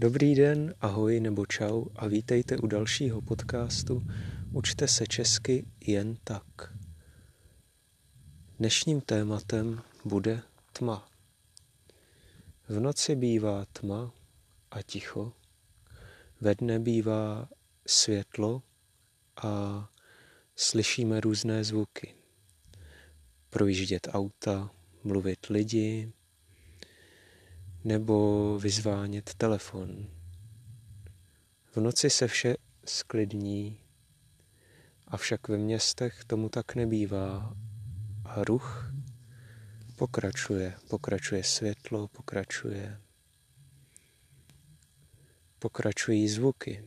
Dobrý den, ahoj nebo čau a vítejte u dalšího podcastu Učte se česky jen tak. Dnešním tématem bude tma. V noci bývá tma a ticho, ve dne bývá světlo a slyšíme různé zvuky. Projíždět auta, mluvit lidi, nebo vyzvánět telefon. V noci se vše sklidní, avšak ve městech tomu tak nebývá a ruch pokračuje, pokračuje světlo, pokračuje, pokračují zvuky.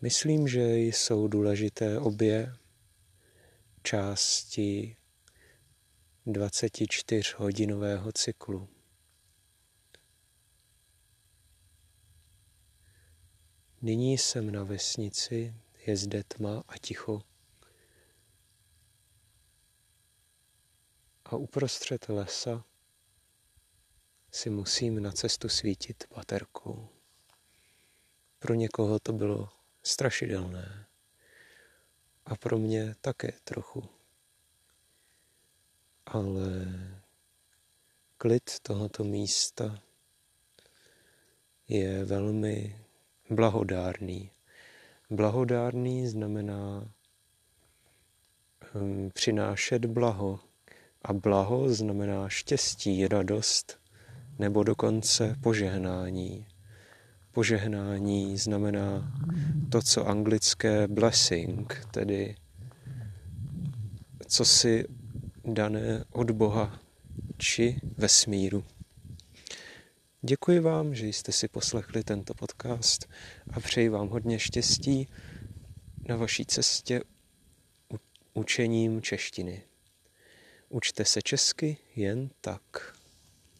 Myslím, že jsou důležité obě části 24-hodinového cyklu. Nyní jsem na vesnici, je zde tma a ticho. A uprostřed lesa si musím na cestu svítit baterkou. Pro někoho to bylo strašidelné a pro mě také trochu ale klid tohoto místa je velmi blahodárný. Blahodárný znamená um, přinášet blaho a blaho znamená štěstí, radost nebo dokonce požehnání. Požehnání znamená to, co anglické blessing, tedy co si dané od Boha či vesmíru. Děkuji vám, že jste si poslechli tento podcast a přeji vám hodně štěstí na vaší cestě učením češtiny. Učte se česky jen tak.